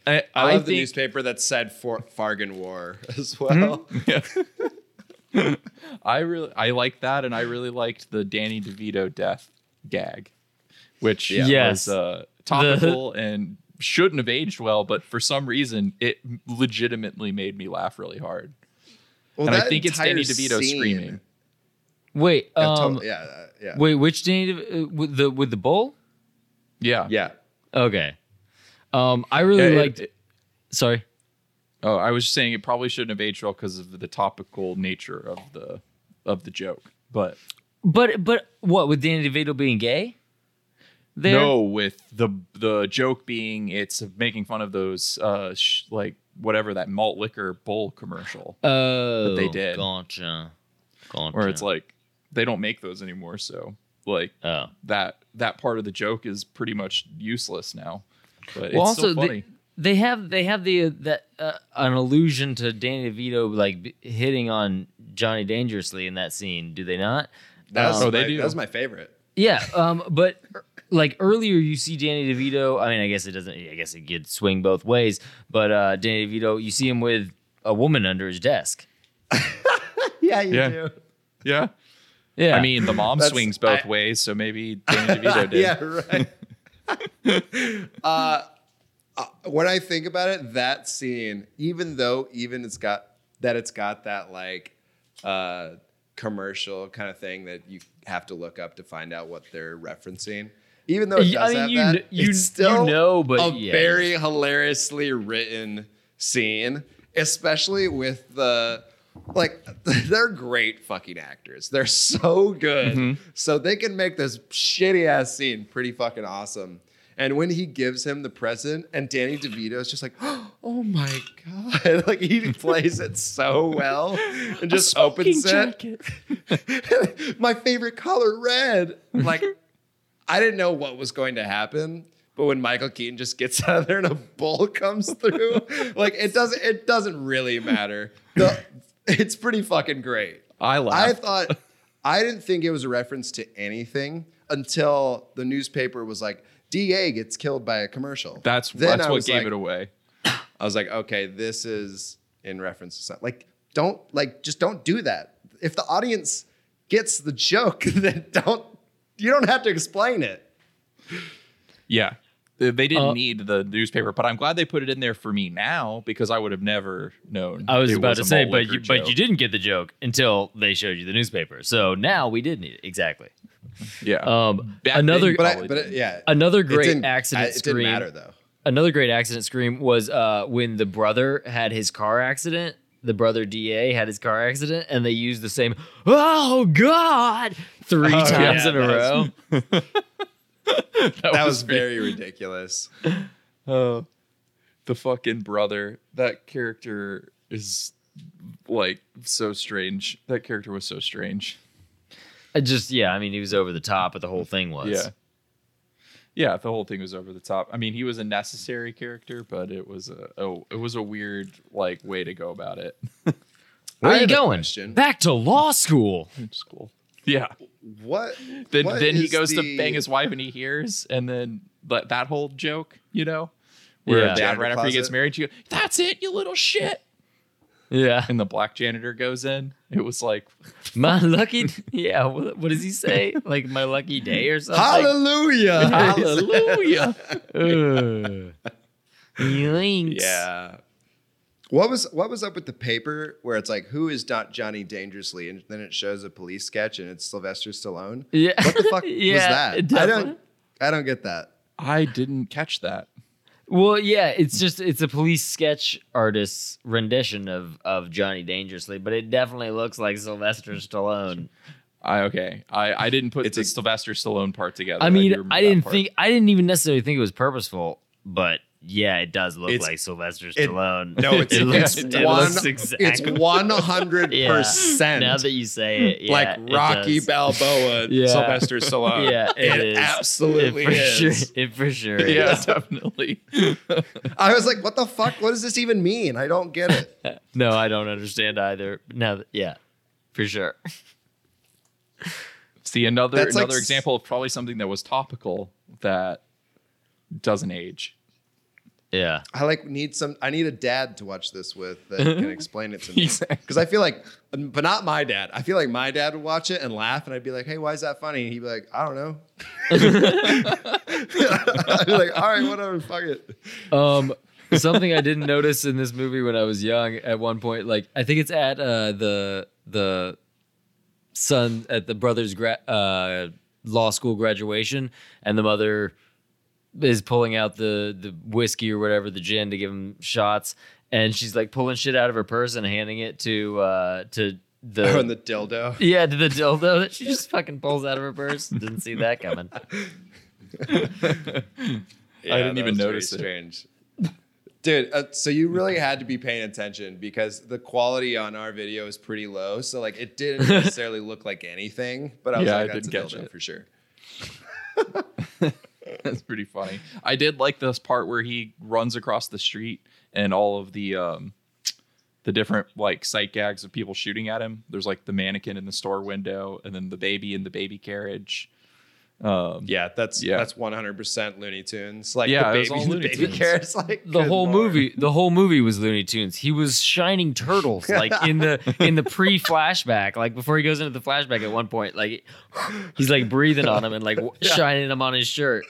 I, I, love the newspaper that said for Fargan War as well. Yeah, I really I liked that, and I really liked the Danny DeVito death gag, which Yes. was uh, topical and shouldn't have aged well, but for some reason it legitimately made me laugh really hard. Well, and I think it's Danny DeVito scene- screaming. Wait. Yeah, Um. totally. yeah, uh, yeah, Wait. Which Danny De- uh, with the with the bull? Yeah, yeah. Okay. Um. I really Yeah, liked. it- sorry. oh, I was just saying it probably shouldn't have aged well because of the topical nature of the of the joke, but But but what with Danny DeVito being gay? There? no, with the the joke being it's making fun of those uh sh- like whatever that malt liquor bull commercial. Oh, they did. Gotcha. Gotcha. where it's like they don't make those anymore so like oh. that that part of the joke is pretty much useless now but Well, it's also still funny They, they have they have the uh, that uh, an allusion to Danny DeVito like b- hitting on Johnny dangerously in that scene. Do they not? That's was, Oh, they my, do. that was my favorite. Yeah, um, but like earlier, you see Danny DeVito. I mean, I guess it doesn't. I guess it could swing both ways. But uh, Danny DeVito, you see him with a woman under his desk. Yeah, you Yeah. do. yeah Yeah, i mean the mom That's- swings both I- ways so maybe danny devito did yeah, right. uh, uh, when I think about it, that scene, even though even it's got that it's got that like uh, commercial kind of thing that you have to look up to find out what they're referencing. Even though it Yeah, I does mean, have you that, you- it's still you know, but a yeah. very hilariously written scene, especially with the like they're great fucking actors. They're so good. Mm-hmm. So they can make this shitty ass scene pretty fucking awesome. And when he gives him the present, and Danny DeVito is just like, "Oh my god!" like he plays it so well, and just opens it. my favorite color, red. Like I didn't know what was going to happen, but when Michael Keaton just gets out of there and a bull comes through, like it doesn't it doesn't really matter. The, it's pretty fucking great. i laughed. I thought I didn't think it was a reference to anything until the newspaper was like, DA gets killed by a commercial. that's Then that's I what gave like- it away I was like, okay, this is in reference to something. Like, don't like just don't do that. If the audience gets the joke, then don't you don't have to explain it. yeah they they didn't Uh, need the newspaper but i'm glad they put it in there for me now because i would have never known I was it about to say, but liquor you, but you didn't get the joke until they showed you the newspaper. So now we did need it exactly. yeah Um, Back another you But I, but it, yeah, another great didn't- accident I- it scream. didn't matter though. Another great accident scream was uh, when the brother had his car accident. The brother Da had his car accident, and they used the same "Oh God" three Oh, times yeah, in a row. That was very ridiculous. Uh, the fucking brother. That character is like so strange. That character was so strange. I just yeah, I mean he was over the top, but the whole thing was. Yeah. Yeah, the whole thing was over the top. I mean, he was a necessary character, but it was a oh, it was a weird like way to go about it. Where I are you going? question. Back to law school. It's cool. Yeah. What? Then what then he goes the- to bang his wife and he hears, and then that that whole joke, you know, where Yeah. dad right after he gets married to you that's it, you little shit. Yeah, And the black janitor goes in. It was like, my lucky. Yeah, what, what does he say? Like my lucky day or something? Hallelujah! hallelujah. Ugh. Yeah. What was what was up with the paper where it's like who is not Johnny Dangerously and then it shows a police sketch and it's Sylvester Stallone? Yeah. What the fuck was Yeah, that? I don't I don't get that. I didn't catch that. Well, yeah, it's just it's a police sketch artist's rendition of of Johnny Dangerously, but it definitely looks like Sylvester Stallone. I okay. I I didn't put It's the a- Sylvester Stallone part together. I mean, remember I didn't think I didn't even necessarily think it was purposeful, but yeah, it does look It's- like Sylvester it- Stallone. No, it's it looks, it's it one exactly. it's one hundred percent Now that you say it, yeah, like it Rocky does. Balboa, Yeah. Sylvester Stallone. Yeah, it, is. absolutely it for is. Sure, it for sure. Yeah, is. definitely. I was like, what the fuck? What does this even mean? I don't get it. No, I don't understand either. Now, that, yeah, for sure. See another That's another s- example of probably something that was topical that doesn't age. Yeah. I like need some. I need a dad to watch this with that can explain it to me. Exactly. Because I feel like, but not my dad. I feel like my dad would watch it and laugh, and I'd be like, "Hey, why is that funny?" And he'd be like, "I don't know." I'd be like, "All right, whatever, fuck it." Um, something I didn't notice in this movie when I was young. At one point, like I think it's at uh, the the son at the brother's gra- uh, law school graduation, and the mother is pulling out the the whiskey or whatever the gin to give him shots, and she's like pulling shit out of her purse and handing it to uh, to the. Oh, and the dildo. yeah, to the dildo that she just fucking pulls out of her purse. Didn't see that coming. Yeah, didn't even was very notice it. Strange. Dude, uh, so you really had to be paying attention because the quality on our video is pretty low. So like it didn't necessarily look like anything, but I was Yeah, like, I didn't a catch dildo it. for sure. That's pretty funny. I did like this part where he runs across the street and all of the um the different like sight gags of people shooting at him. There's like the mannequin in the store window and then the baby in the baby carriage. Um Yeah, that's Yeah. that's one hundred percent Looney Tunes. Like Yeah, the it was baby, all the baby Tunes. like the whole lord. movie the whole movie was looney tunes he was shining turtles like in the in the pre-flashback like before he goes into the flashback at one point like he's like breathing on him and like w shining them on his shirt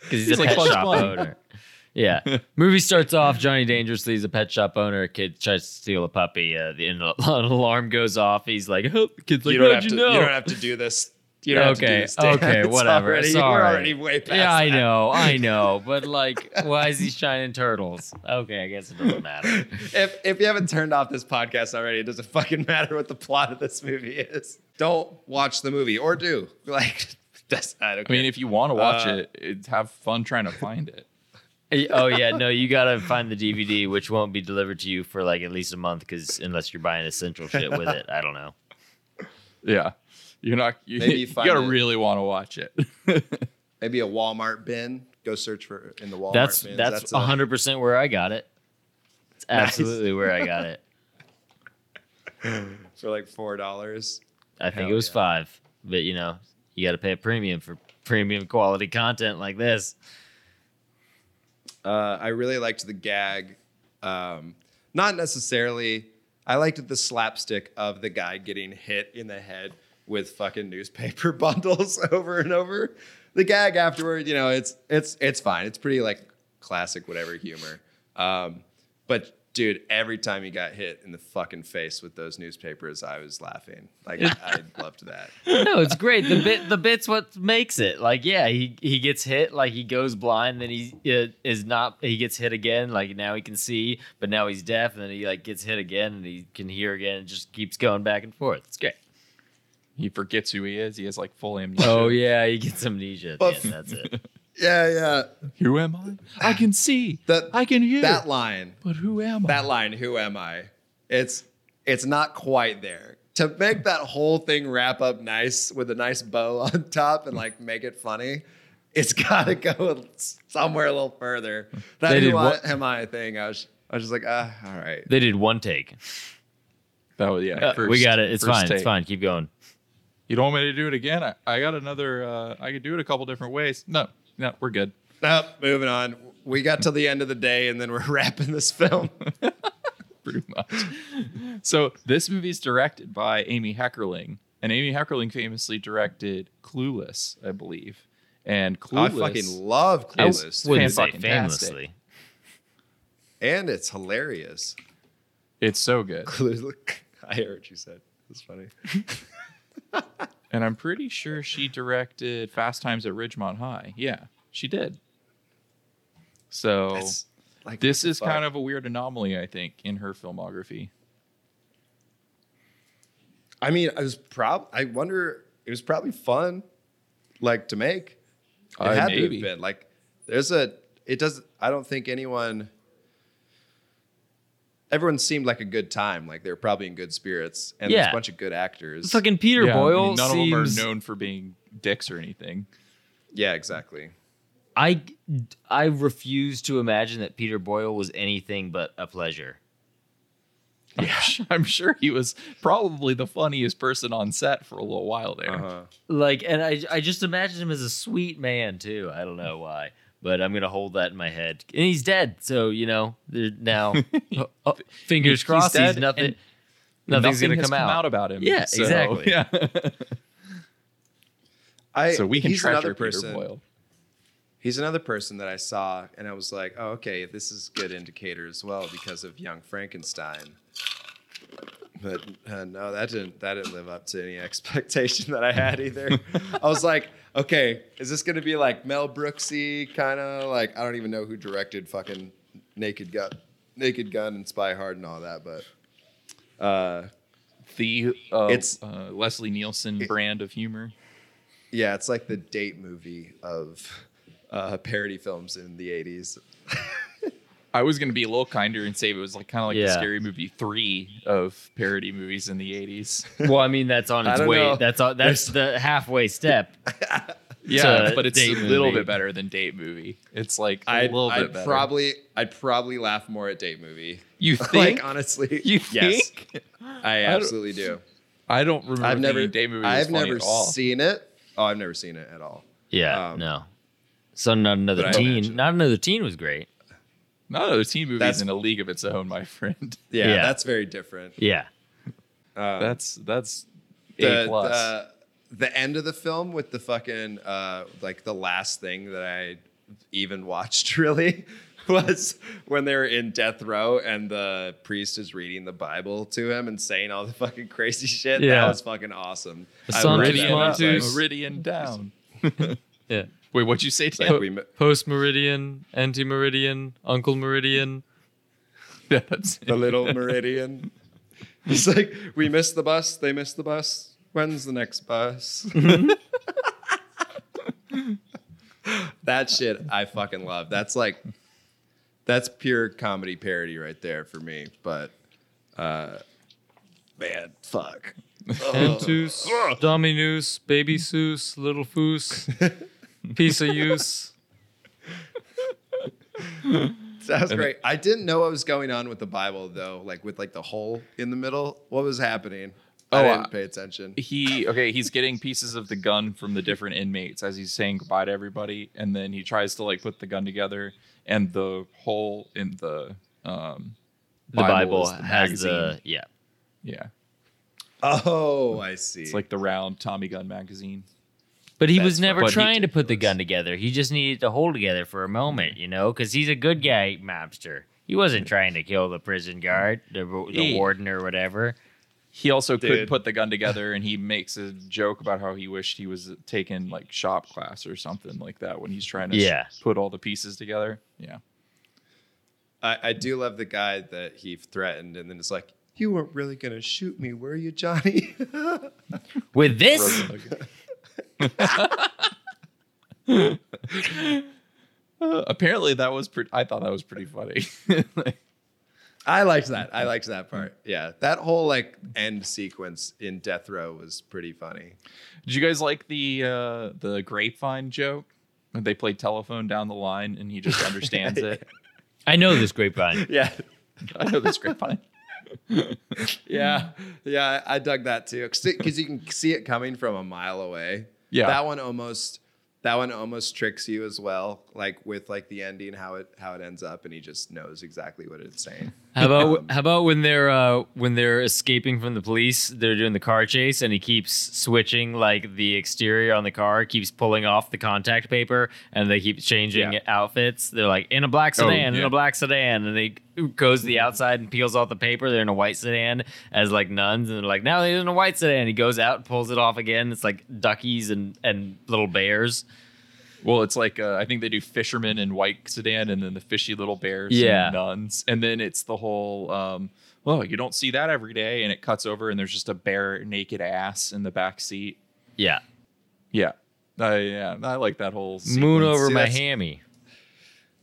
because he's, He's a like pet shop Bunny. owner yeah movie starts off johnny dangerously is a pet shop owner a kid tries to steal a puppy uh, the an alarm goes off he's like help the kid's like You don't have you to. know You don't have to do this. You don't have to do okay, this, Dan. okay, It's whatever. already- Sorry. We're already way past. yeah, I that. know, I know, but like, why is he shining turtles? Okay, I guess it doesn't matter. If if you haven't turned off this podcast already, it doesn't fucking matter what the plot of this movie is. Don't watch the movie or do like. That's I don't I mean, if you want to watch Uh, it, it, have fun trying to find it. Oh yeah, no, you gotta find the DVD, which won't be delivered to you for like at least a month, because unless you're buying essential shit with it, I don't know. Yeah. You're not you, Maybe you find gotta it- really want to watch it. maybe a Walmart bin. Go search for in the Walmart. That's bins. that's hundred percent where I got it. It's absolutely where I got it. for like four dollars. I think Hell it was yeah. five, but you know, you got to pay a premium for premium quality content like this. Uh, I really liked the gag. Um, not necessarily. I liked the slapstick of the guy getting hit in the head with fucking newspaper bundles over and over. The gag afterward, you know, it's it's it's fine. It's pretty like classic whatever humor. Um, but dude, every time he got hit in the fucking face with those newspapers, I was laughing. Like I loved that. no, it's great. The bit, the bit's what makes it. Like, yeah, he he gets hit, like he goes blind, then he uh, is not. He gets hit again, like now he can see, but now he's deaf, and then he like gets hit again, and he can hear again, and just keeps going back and forth. It's great. he forgets who he is. He has like full amnesia. Oh yeah, he gets amnesia. At the But- end, that's it. Yeah, yeah. Who am I? I can see. That I can hear. that line. but who am I? that line who am i it's it's not quite there to make that whole thing wrap up nice with a nice bow on top and like make it funny it's got to go somewhere a little further that They did who I, what- am i thing i was i was just like ah all right They did one take. That was yeah. Uh, we got it. It's first fine. It's fine. Keep going. You don't want me to do it again? I, I got another. Uh, I could do it a couple different ways. No, no, we're good. nope moving on we got till the end of the day and then we're wrapping this film Pretty much. so this movie is directed by Amy Heckerling, and Amy Heckerling famously directed Clueless, I believe. And Clueless, i fucking love Is- clueless Wouldn't say famously. and it's hilarious it's so good. Clueless- i heard what you said it's funny And I'm pretty sure she directed Fast Times at Ridgemont High. Yeah, she did. So That's, like this is kind of a weird anomaly, I think, in her filmography. I mean, I was prob. I wonder. It was probably fun, like to make. It Uh, had to maybe. have been like. There's a. it does. I don't think anyone. Everyone seemed like a good time. Like they were probably in good spirits, and there's Yeah. a bunch of good actors. Fucking Peter Yeah, I mean, Boyle none seems. of them are known for being dicks or anything. yeah, exactly. I I refuse to imagine that Peter Boyle was anything but a pleasure. Yeah, I'm sure he was probably the funniest person on set for a little while there. Uh-huh. Like, and I I just imagine him as a sweet man too. I don't know why, but I'm gonna hold that in my head. And he's dead, so you know, now oh, oh, fingers He's crossed. He's, dead, nothing. Nothing's Nothing gonna has come, out. about him. Yeah, so, exactly. Yeah. I, so we can he's another treasure Peter person. Boyle. He's another person that I saw, and I was like, "Oh, okay, this is good indicator as well because of Young Frankenstein." But uh, no, that didn't that didn't live up to any expectation that I had either. I was like, "Okay, is this gonna be like Mel Brooksy kind of like I don't even know who directed fucking Naked Gun, Naked Gun, and Spy Hard and all that, but uh, The uh, It's- uh, Leslie Nielsen brand of humor. yeah, it's like the date movie of uh, parody films in the '80s." I was going to be a little kinder and say it was like kind of like the Yeah. scary movie three of parody movies in the 80s. Well, I mean, that's on I its don't way. know. That's on, that's the halfway step. Yeah, to but it's a date little movie. bit better than date movie. It's like a I'd, little bit I'd better. probably I'd probably laugh more at date movie. you think? like honestly, you yes, think? I don't- absolutely do. I don't remember. I've never thinking date movie. Was I've funny never at all. seen it. Oh, I've never seen it at all. Yeah, Um, no. So not another but I teen. imagine- Not another teen was great. No, no, the teen movie That's- is in a league of its own, my friend. Yeah, Yeah. that's very different. Yeah. That's that's The, a plus. the the end of the film with the fucking uh, like the last thing that I even watched really was when they were in death row and the priest is reading the Bible to him and saying all the fucking crazy shit. Yeah. That was fucking awesome. The I son loved of that. Meridian, I was like, Meridian down. Yeah. Wait, what'd you say? it's like Dan? we Post meridian, anti meridian, uncle meridian. Yeah, that's the little meridian. It's like we missed the bus. They missed the bus. When's the next bus? that shit I fucking love. That's like that's pure comedy parody right there for me. But uh man, fuck. Antus, Dominus, Baby Seuss, Little Foos, Piece of Use. That was great. I didn't know what was going on with the Bible though, like with like the hole in the middle. What was happening? I Oh, didn't uh, pay attention. he okay he's getting pieces of the gun from the different inmates as he's saying goodbye to everybody and then he tries to like put the gun together and the hole in the um The Bible, is the has magazine. the yeah. yeah Oh, I see. it's like the round tommy gun magazine But he was never fun. But he- trying to put the gun together. He just needed to hold together for a moment, you know, because he's a good guy mobster. He wasn't trying to kill the prison guard, the, the He- warden or whatever. he also could Dude. put the gun together and he makes a joke about how he wished he was taking like shop class or something like that when he's trying to s- Yeah. put all the pieces together yeah I, I do love the guy that he threatened and then it's like, You weren't really gonna shoot me, were you, Johnny? With this, Uh, apparently that was pretty i thought that was pretty funny I liked that. I liked that part. Yeah. That whole like end sequence in Death Row was pretty funny. Did you guys like the uh, the grapevine joke? When they played telephone down the line and he just understands it. I know this grapevine. Yeah. I know this grapevine. Yeah. Yeah. I dug that too. Because you can see it coming from a mile away. Yeah. That one almost that one almost tricks you as well. Like with like the ending, how it how it ends up and he just knows exactly what it's saying. How about how about when they're uh, when they're escaping from the police? They're doing the car chase, and he keeps switching like the exterior on the car, keeps pulling off the contact paper, and they keep changing Yeah. outfits. They're like in a black sedan, in yeah. a black sedan, and they goes to the outside and peels off the paper. They're in a white sedan as like nuns, and they're like now they're in a white sedan. He goes out, and pulls it off again. It's like duckies and and little bears. Well, it's like uh, I think they do fishermen in white sedan and then the fishy little bears Yeah. and nuns. And then it's the whole um well, you don't see that every day and it cuts over and there's just a bare naked ass in the back seat. Yeah, Yeah. Uh, yeah, I like that whole moon over See, my hammy.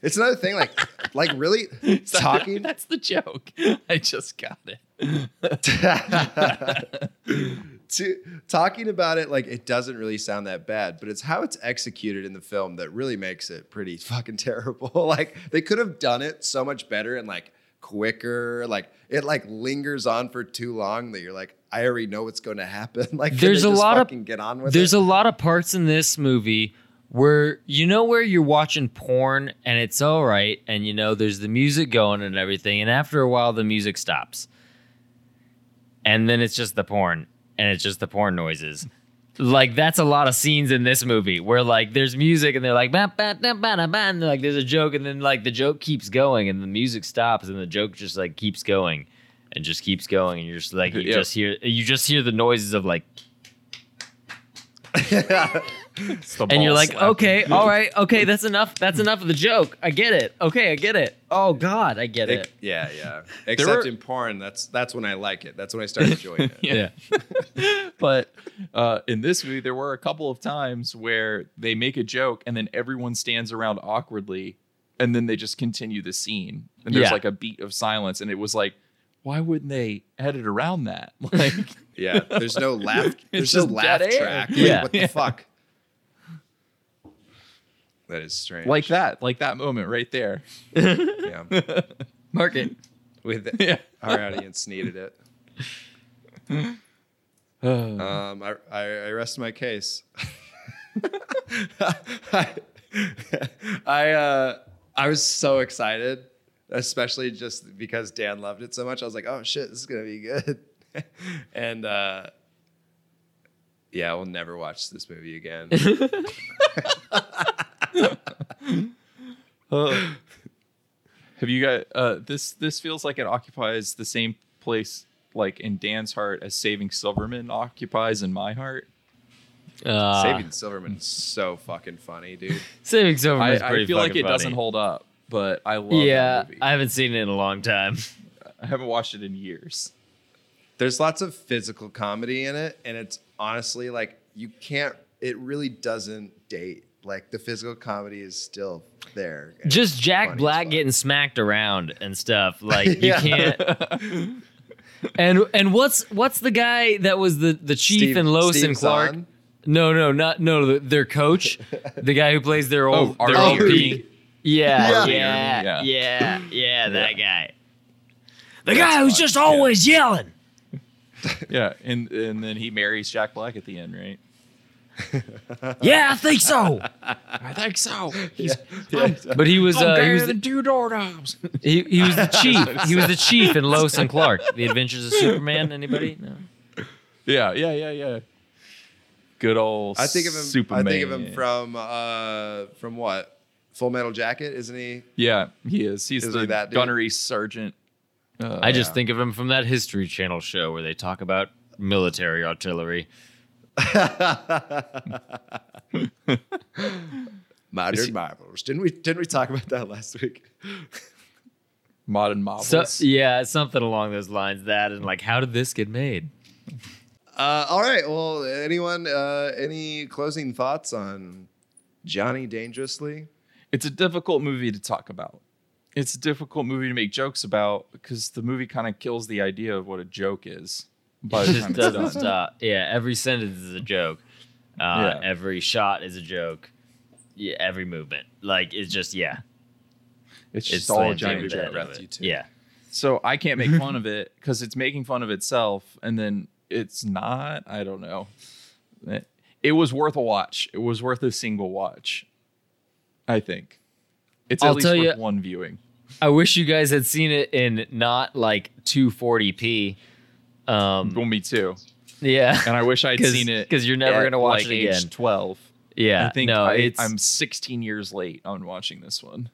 It's another thing, like, like really talking. That's the joke. I just got it. to talking about it like it doesn't really sound that bad, but it's how it's executed in the film that really makes it pretty fucking terrible. like they could have done it so much better and like quicker. Like it like lingers on for too long that you're like, I already know what's going to happen. like There's a lot of- get on with There's it. a lot of parts in this movie where you know where you're watching porn and it's all right, and you know there's the music going and everything, and after a while the music stops, and then it's just the porn, and it's just the porn noises. Like that's a lot of scenes in this movie where like there's music and they're like ba ba da ba da ba and like there's a joke and then like the joke keeps going and the music stops and the joke just like keeps going and just keeps going and you're just like you Yeah. just hear you just hear the noises of like and you're like, slapping. okay, all right, okay, that's enough. That's enough of the joke. I get it. Okay, I get it. Oh God, I get it. It- yeah, yeah. Except were- in porn, that's that's when I like it. That's when I start enjoying it. Yeah. but uh, in this movie, there were a couple of times where they make a joke and then everyone stands around awkwardly, and then they just continue the scene, and there's Yeah. like a beat of silence, and it was like, why wouldn't they edit around that? Like, Yeah, there's no laugh. There's It's no just laugh track. Like, Yeah. what the fuck? That is strange. like that, like that moment right there. yeah, Mark it. with Yeah. our audience needed it. Um, I, I, I rest my case. I, I, uh, I was so excited, especially just because Dan loved it so much. I was like, oh shit, this is gonna be good. and uh, yeah, we'll never watch this movie again. Have you got uh, this? This feels like it occupies the same place, like in Dan's heart, as Saving Silverman occupies in my heart. Uh, Saving Silverman's so fucking funny, dude. Saving Silverman I, pretty I feel like fucking it doesn't hold up, but I love Yeah, that movie. I haven't seen it in a long time. I haven't watched it in years. there's lots of physical comedy in it and it's honestly like you can't it really doesn't date like the physical comedy is still there Just Jack Black fuck. getting smacked around and stuff. Like you Yeah. can't. And and what's what's the guy that was the the chief Steve- in Lois Steve and Clark? Zahn? No, no, not no. the- Their coach, the guy who plays their old Oh, their Artie OP. Yeah, Yeah. yeah, Yeah. yeah, yeah, that guy. The guy who's just always yelling. Yeah, and and then he marries Jack Black at the end, right? Yeah, I think so. I think so. But he was uh, he was the, two doorknobs. he, he was the chief. He was the chief in Lois and Clark. The Adventures of Superman. Anybody? No. yeah, yeah, yeah, yeah. Good old. i think of him Superman. i think of him from uh from what full metal jacket isn't he Yeah, he is. He's Is the he that dude? gunnery sergeant. Uh, I just yeah. think of him from that History Channel show where they talk about military artillery. modern marvels didn't we didn't we talk about that last week modern marvels. So yeah, something along those lines. That and like, how did this get made? uh all right well anyone uh any closing thoughts on johnny dangerously it's a difficult movie to talk about. It's a difficult movie to make jokes about because the movie kind of kills the idea of what a joke is by It the just time it's doesn't done. stop. Yeah, every sentence is a joke. Uh, Yeah. Every shot is a joke. Yeah, every movement. Like it's just yeah. It's It's just all a Johnny jammed Depp. breath, it. Yeah. So I can't make fun of it because it's making fun of itself, and then it's not. I don't know. It, it was worth a watch. It was worth a single watch. I think it's at I'll least tell worth you- one viewing. I wish you guys had seen it in not like 240p. Um, Well, me too. yeah, And I wish I'd seen it because you're never at, gonna watch like, it age again. Twelve. yeah. I think no, I, I'm 16 years late on watching this one.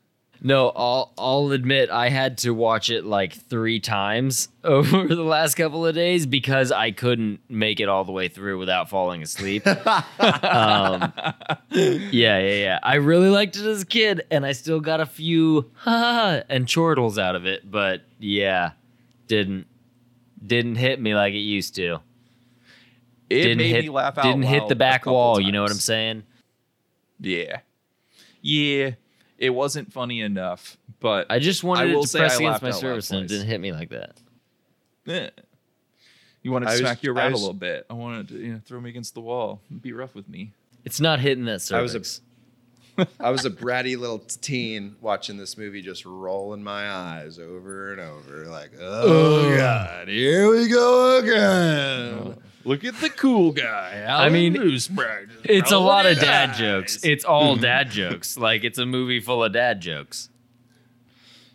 No, I'll I'll admit I had to watch it like three times over the last couple of days because I couldn't make it all the way through without falling asleep. um, yeah, yeah, yeah. I really liked it as a kid, and I still got a few ha and chortles out of it, but yeah, didn't didn't hit me like it used to. It didn't made hit me laugh out didn't hit the back couple wall. You know what I'm saying? Yeah. Yeah. It wasn't funny enough, but I just wanted I it will to say press I against my service and it didn't hit me like that. eh. you wanted to I was- smack you I around was- a little bit. I wanted to you know, throw me against the wall, and be rough with me. It's not hitting that I was cervix. a I was a bratty little teen watching this movie, just rolling my eyes over and over, like, oh god, here we go again. Look at the cool guy. I mean, Newsprint. It's a lot of dad eyes. jokes. It's all mm-hmm. dad jokes. Like it's a movie full of dad jokes.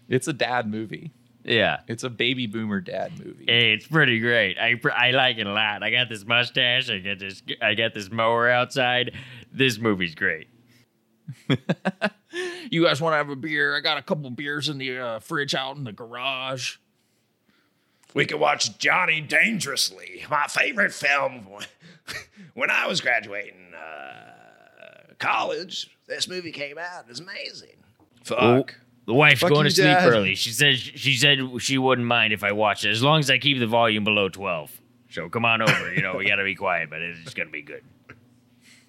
It's a dad movie. Yeah. It's a baby boomer dad movie. Hey, it's pretty great. I I like it a lot. I got this mustache. I got this I got this mower outside. This movie's great. You guys want to have a beer? I got a couple beers in the uh, fridge out in the garage. We could watch Johnny Dangerously, my favorite film when I was graduating uh, college. This movie came out. It was amazing. Fuck. The wife's Fuck going to sleep Dad. early. She said she said she wouldn't mind if I watched it as long as I keep the volume below twelve. So come on over. You know we got to be quiet, but it's gonna be good.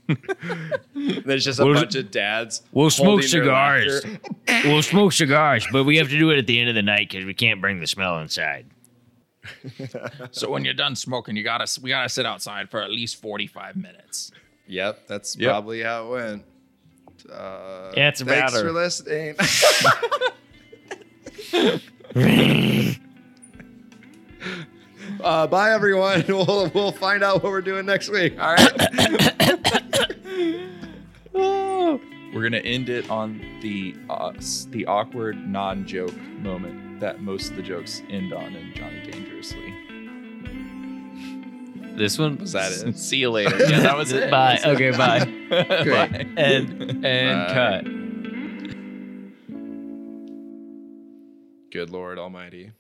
There's just a We'll- bunch of dads. We'll smoke cigars. we'll smoke cigars, but we have to do it at the end of the night because we can't bring the smell inside. So when you're done smoking, you gotta we gotta sit outside for at least 45 minutes. Yep, that's Yep. probably how it went. Uh, Yeah, it's about thanks her. for listening. uh, bye, everyone. We'll, we'll find out what we're doing next week. All right. We're gonna end it on the uh, the awkward non-joke moment that most of the jokes end on in Johnny Dangerously. This one Was that it? See you later. Yeah, that was it. Bye. Okay, bye. Great. And and Bye. cut. Good Lord Almighty.